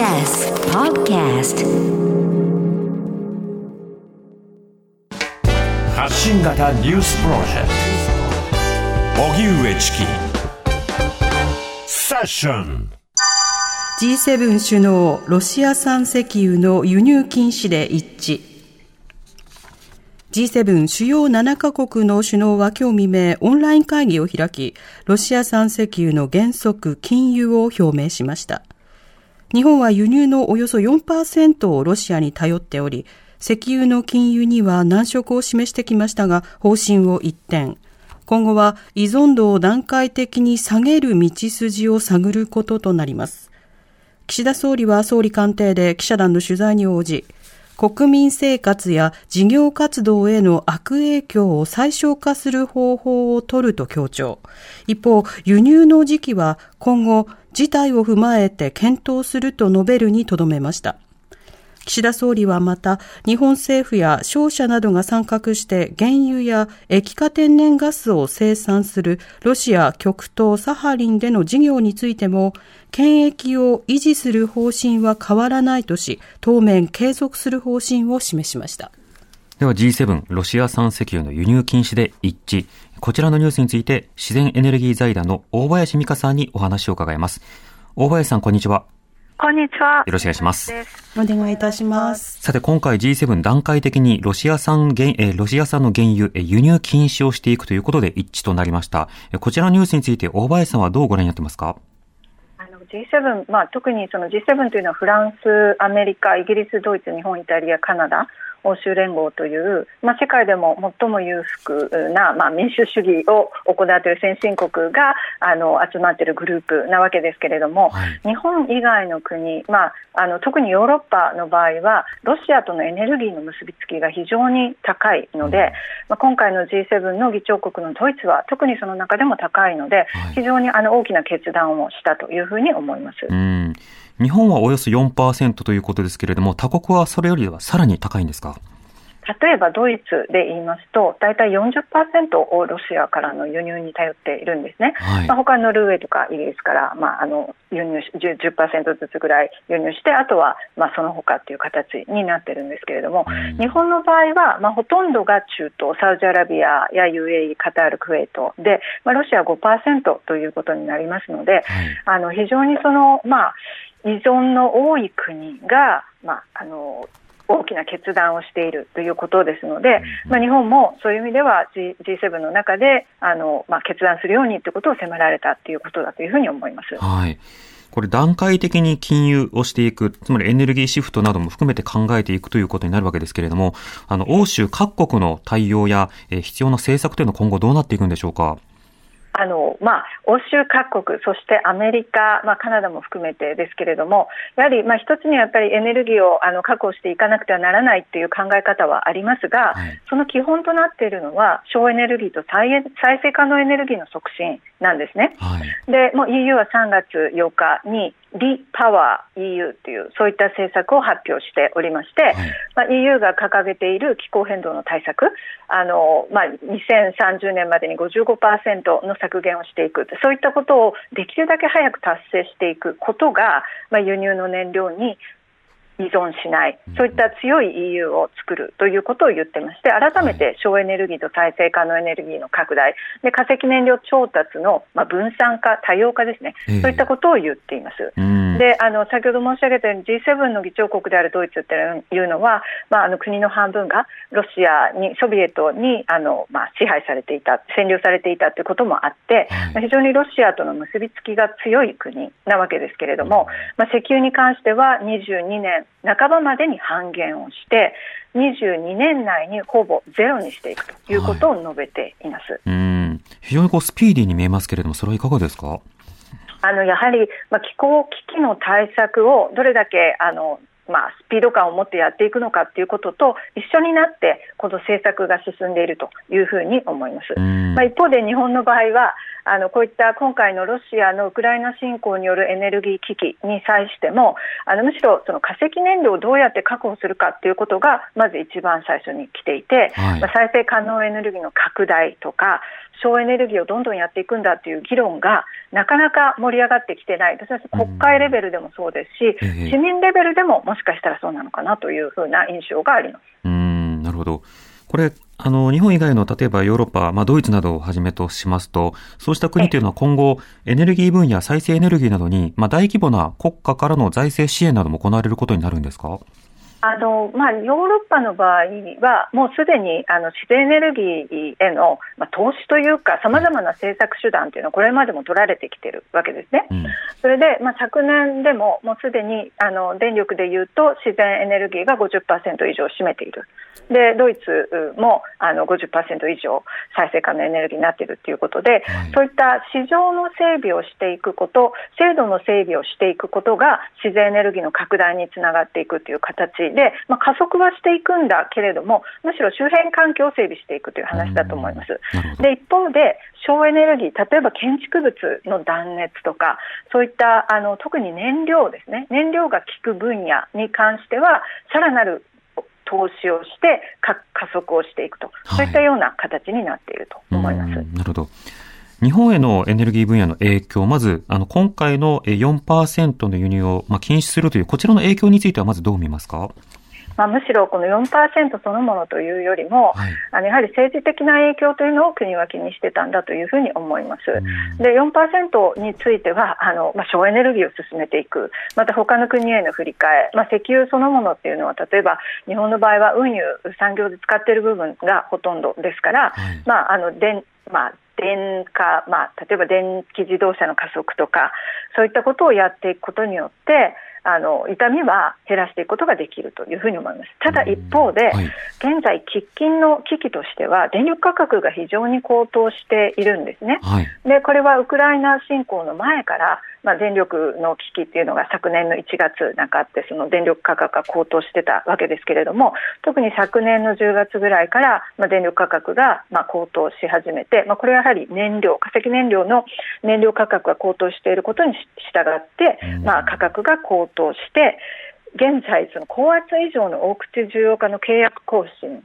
TBS Podcast 発信型ニュースプロジェクト。荻上チキ。セッション。G7 首脳ロシア産石油の輸入禁止で一致。G7 主要7カ国の首脳は今日未明オンライン会議を開き、ロシア産石油の原則禁輸を表明しました。日本は輸入のおよそ4%をロシアに頼っており、石油の禁輸には難色を示してきましたが、方針を一転。今後は依存度を段階的に下げる道筋を探ることとなります。岸田総理は総理官邸で記者団の取材に応じ、国民生活や事業活動への悪影響を最小化する方法を取ると強調。一方、輸入の時期は今後、事態を踏まえて検討すると述べるにとどめました。岸田総理はまた、日本政府や商社などが参画して原油や液化天然ガスを生産するロシア極東サハリンでの事業についても、権益を維持する方針は変わらないとし、当面継続する方針を示しました。では G7 ロシア産石油の輸入禁止で一致。こちらのニュースについて自然エネルギー財団の大林美香さんにお話を伺います。大林さん、こんにちは。こんにちは。よろしくお願いします。お願いいたします。さて、今回 G7 段階的にロシア産原、えロシア産の原油、え輸入禁止をしていくということで一致となりました。こちらのニュースについて大林さんはどうご覧になってますか？G7、まあ、特にその G7 というのはフランス、アメリカ、イギリス、ドイツ、日本、イタリア、カナダ欧州連合という、まあ、世界でも最も裕福な、まあ、民主主義を行っている先進国があの集まっているグループなわけですけれども、はい、日本以外の国、まあ、あの特にヨーロッパの場合はロシアとのエネルギーの結びつきが非常に高いので、うん、まあ、今回の G7 の議長国のドイツは特にその中でも高いので、はい、非常にあの大きな決断をしたというふうに思います。うん日本はおよそ4%ということですけれども、他国はそれよりはさらに高いんですか？例えばドイツで言いますと大体40%をロシアからの輸入に頼っているんですね、はい、まあ、他ノルウェーとかイギリスから、まあ、あの輸入 10%, 10ずつぐらい輸入してあとは、まあ、その他という形になってるんですけれども、うん、日本の場合は、まあ、ほとんどが中東サウジアラビアや UAE カタールクウェートで、まあ、ロシア5%ということになりますので、はい、あの非常にその、まあ、依存の多い国が、まあ、あの大きな決断をしているということですので、まあ、日本もそういう意味では G G7 の中であの、まあ、決断するようにということを迫られたということだというふうに思います。はい。これ段階的に金融をしていく、つまりエネルギーシフトなども含めて考えていくということになるわけですけれども、あの、欧州各国の対応や、えー、必要な政策というのは今後どうなっていくんでしょうか？あのまあ、欧州各国、そしてアメリカ、まあ、カナダも含めてですけれども、やはりまあ一つにはやっぱりエネルギーをあの確保していかなくてはならないという考え方はありますが、はい、その基本となっているのは、省エネルギーと再再生可能エネルギーの促進なんですね。はい、でもう EU は3月8日にリパワー EU というそういった政策を発表しておりまして、はい、まあ、EU が掲げている気候変動の対策あの、まあ、2030年までに55%の削減をしていく。そういったことをできるだけ早く達成していくことが、まあ、輸入の燃料に依存しない、そういった強い EU を作るということを言ってまして、改めて省エネルギーと再生可能エネルギーの拡大、で化石燃料調達の、まあ、分散化、多様化ですね、そういったことを言っています。であの先ほど申し上げたように G7 の議長国であるドイツっていうのは、まあ、あの国の半分がロシアに、ソビエトにあの、まあ、支配されていた、占領されていたということもあって、はい、非常にロシアとの結びつきが強い国なわけですけれども、まあ、石油に関しては22年半ばまでに半減をして22年内にほぼゼロにしていくということを述べています、はい、うん。非常にこうスピーディーに見えますけれどもそれはいかがですか？あのやはり、まあ、気候危機の対策をどれだけあのまあ、スピード感を持ってやっていくのかということと一緒になってこの政策が進んでいるというふうに思います。まあ、一方で日本の場合はあのこういった今回のロシアのウクライナ侵攻によるエネルギー危機に際してもあのむしろその化石燃料をどうやって確保するかということがまず一番最初に来ていて、はい、まあ、再生可能エネルギーの拡大とか省エネルギーをどんどんやっていくんだという議論がなかなか盛り上がってきてない、国会レベルでもそうですし、市民レベルでももしかしたらそうなのかなというふうな印象があります。うんなるほど。これ、あの、日本以外の、例えばヨーロッパ、まあ、ドイツなどをはじめとしますと、そうした国というのは今後、エネルギー分野、再生エネルギーなどに、まあ、大規模な国家からの財政支援なども行われることになるんですか？あのまあ、ヨーロッパの場合は、もうすでにあの自然エネルギーへの、まあ、投資というか、さまざまな政策手段というのは、これまでも取られてきているわけですね。うん、それで、まあ、昨年でも、もうすでにあの電力でいうと、自然エネルギーが50%以上占めている。でドイツもあの50%以上再生可能エネルギーになっているということで、はい、そういった市場の整備をしていくこと制度の整備をしていくことが自然エネルギーの拡大につながっていくという形で、まあ、加速はしていくんだけれどもむしろ周辺環境を整備していくという話だと思います。で一方で省エネルギー例えば建築物の断熱とかそういったあの特に燃料ですね燃料が効く分野に関してはさらなる投資をして加速をしていくと、そういったような形になっていると思います。なるほど。日本へのエネルギー分野の影響、まず、あの、今回の4%の輸入を、まあ、禁止するという、こちらの影響についてはまずどう見ますか？まあ、むしろこの4%そのものというよりも、はい、あのやはり政治的な影響というのを国は気にしてたんだというふうに思います。で4%についてはあの、まあ、省エネルギーを進めていく、また他の国への振り替え、まあ、石油そのものっていうのは例えば日本の場合は運輸産業で使っている部分がほとんどですから、はい、まああの電まあ電化、まあ、例えば電気自動車の加速とかそういったことをやっていくことによってあの痛みは減らしていくことができるというふうに思います。ただ一方で、はい、現在、喫緊の危機としては、電力価格が非常に高騰しているんですね。はい、でこれはウクライナ侵攻の前から、まあ、電力の危機っていうのが昨年の1月なんかあって、その電力価格が高騰してたわけですけれども、特に昨年の10月ぐらいから、まあ、電力価格がまあ高騰し始めて、まあ、これはやはり燃料、化石燃料の燃料価格が高騰していることに従って、まあ、価格が高騰して、現在、その高圧以上の大口需要家の契約更新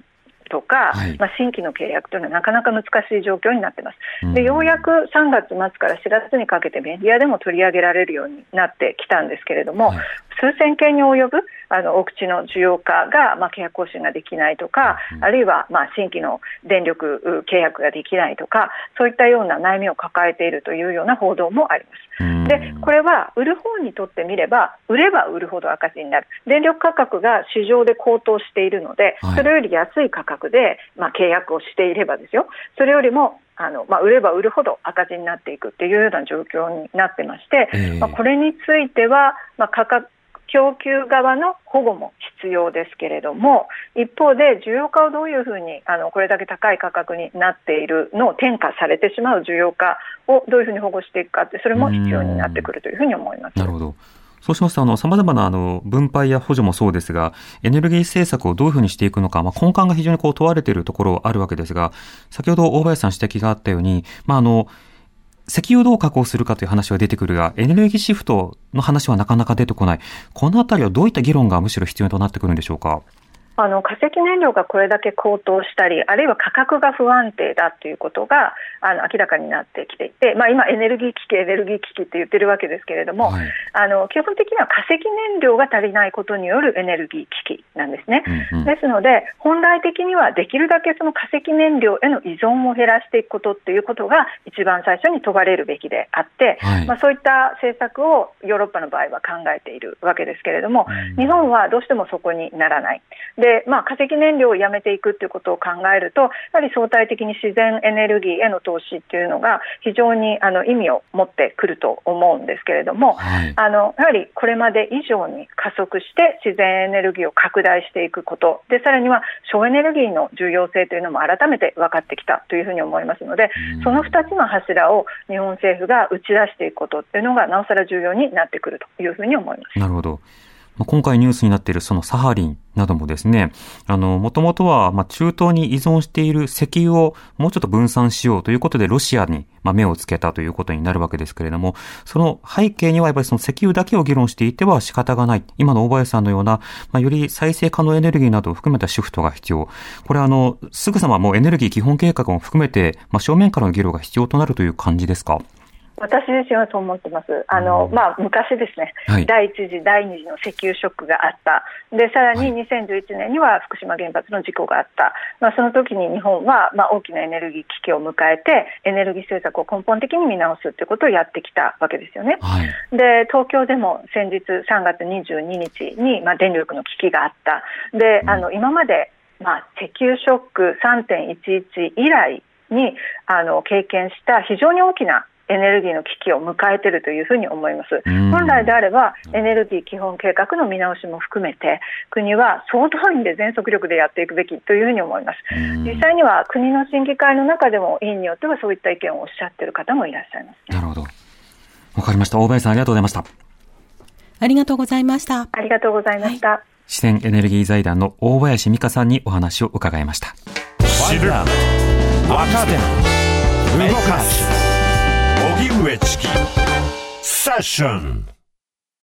とか、はい、まあ、新規の契約というのはなかなか難しい状況になっています。でようやく3月末から4月にかけてメディアでも取り上げられるようになってきたんですけれども、はい、数千件に及ぶあの大口の需要家が、まあ、契約更新ができないとか、うん、あるいは、まあ、新規の電力契約ができないとかそういったような悩みを抱えているというような報道もあります。でこれは売る方にとってみれば売れば売るほど赤字になる。電力価格が市場で高騰しているので、それより安い価格で、まあ、契約をしていればですよ。それよりもあのまあ、売れば売るほど赤字になっていくっていうような状況になってまして、えー、まあ、これについては、まあ、価格供給側の保護も必要ですけれども一方で需要家をどういうふうにあのこれだけ高い価格になっているのを転嫁されてしまう需要家をどういうふうに保護していくかってそれも必要になってくるというふうに思います。なるほどそうしますと、あの、様々な、あの、分配や補助もそうですが、エネルギー政策をどういうふうにしていくのか、まあ、根幹が非常にこう問われているところあるわけですが、先ほど大林さん指摘があったように、まあ、あの、石油をどう加工するかという話は出てくるが、エネルギーシフトの話はなかなか出てこない。このあたりはどういった議論がむしろ必要となってくるんでしょうか？あの化石燃料がこれだけ高騰したり、あるいは価格が不安定だということがあの明らかになってきていて、まあ、今、エネルギー危機、エネルギー危機って言ってるわけですけれども、はい、あの基本的には化石燃料が足りないことによるエネルギー危機なんですね。うんうん、ですので、本来的にはできるだけその化石燃料への依存を減らしていくことっていうことが一番最初に問われるべきであって、はい、まあ、そういった政策をヨーロッパの場合は考えているわけですけれども、うん、日本はどうしてもそこにならない。で、まあ、化石燃料をやめていくということを考えると、やはり相対的に自然エネルギーへの投資っていうのが非常にあの意味を持ってくると思うんですけれども、はい、あのやはりこれまで以上に加速して自然エネルギーを拡大していくことで、さらには省エネルギーの重要性というのも改めて分かってきたというふうに思いますので、その2つの柱を日本政府が打ち出していくことっていうのがなおさら重要になってくるというふうに思います。なるほど今回ニュースになっているそのサハリンなどもですね、あの、もともとは、ま中東に依存している石油をもうちょっと分散しようということでロシアに、ま目をつけたということになるわけですけれども、その背景にはやっぱりその石油だけを議論していては仕方がない。今の大林さんのような、ま、より再生可能エネルギーなどを含めたシフトが必要。これあの、すぐさまもうエネルギー基本計画も含めて、ま、正面からの議論が必要となるという感じですか？私自身はそう思ってます。あの、まあ、昔ですね、はい、第一次、第二次の石油ショックがあった。で、さらに2011年には福島原発の事故があった。まあ、その時に日本は、まあ、大きなエネルギー危機を迎えて、エネルギー政策を根本的に見直すということをやってきたわけですよね。はい、で、東京でも先日3月22日に、まあ、電力の危機があった。で、あの、今まで、まあ、石油ショック3.11以来にあの経験した非常に大きなエネルギーの危機を迎えているというふうに思います。本来であればエネルギー基本計画の見直しも含めて国は総動員で全速力でやっていくべきというふうに思います。実際には国の審議会の中でも委員によってはそういった意見をおっしゃっている方もいらっしゃいます、ね、なるほど。わかりました。大林さんありがとうございました。ありがとうございました。ありがとうございました。はい、自然エネルギー財団の大林美香さんにお話を伺いました。知る若手動かす上チキセッション